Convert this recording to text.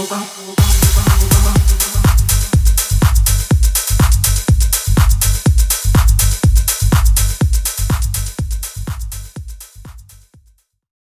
我爸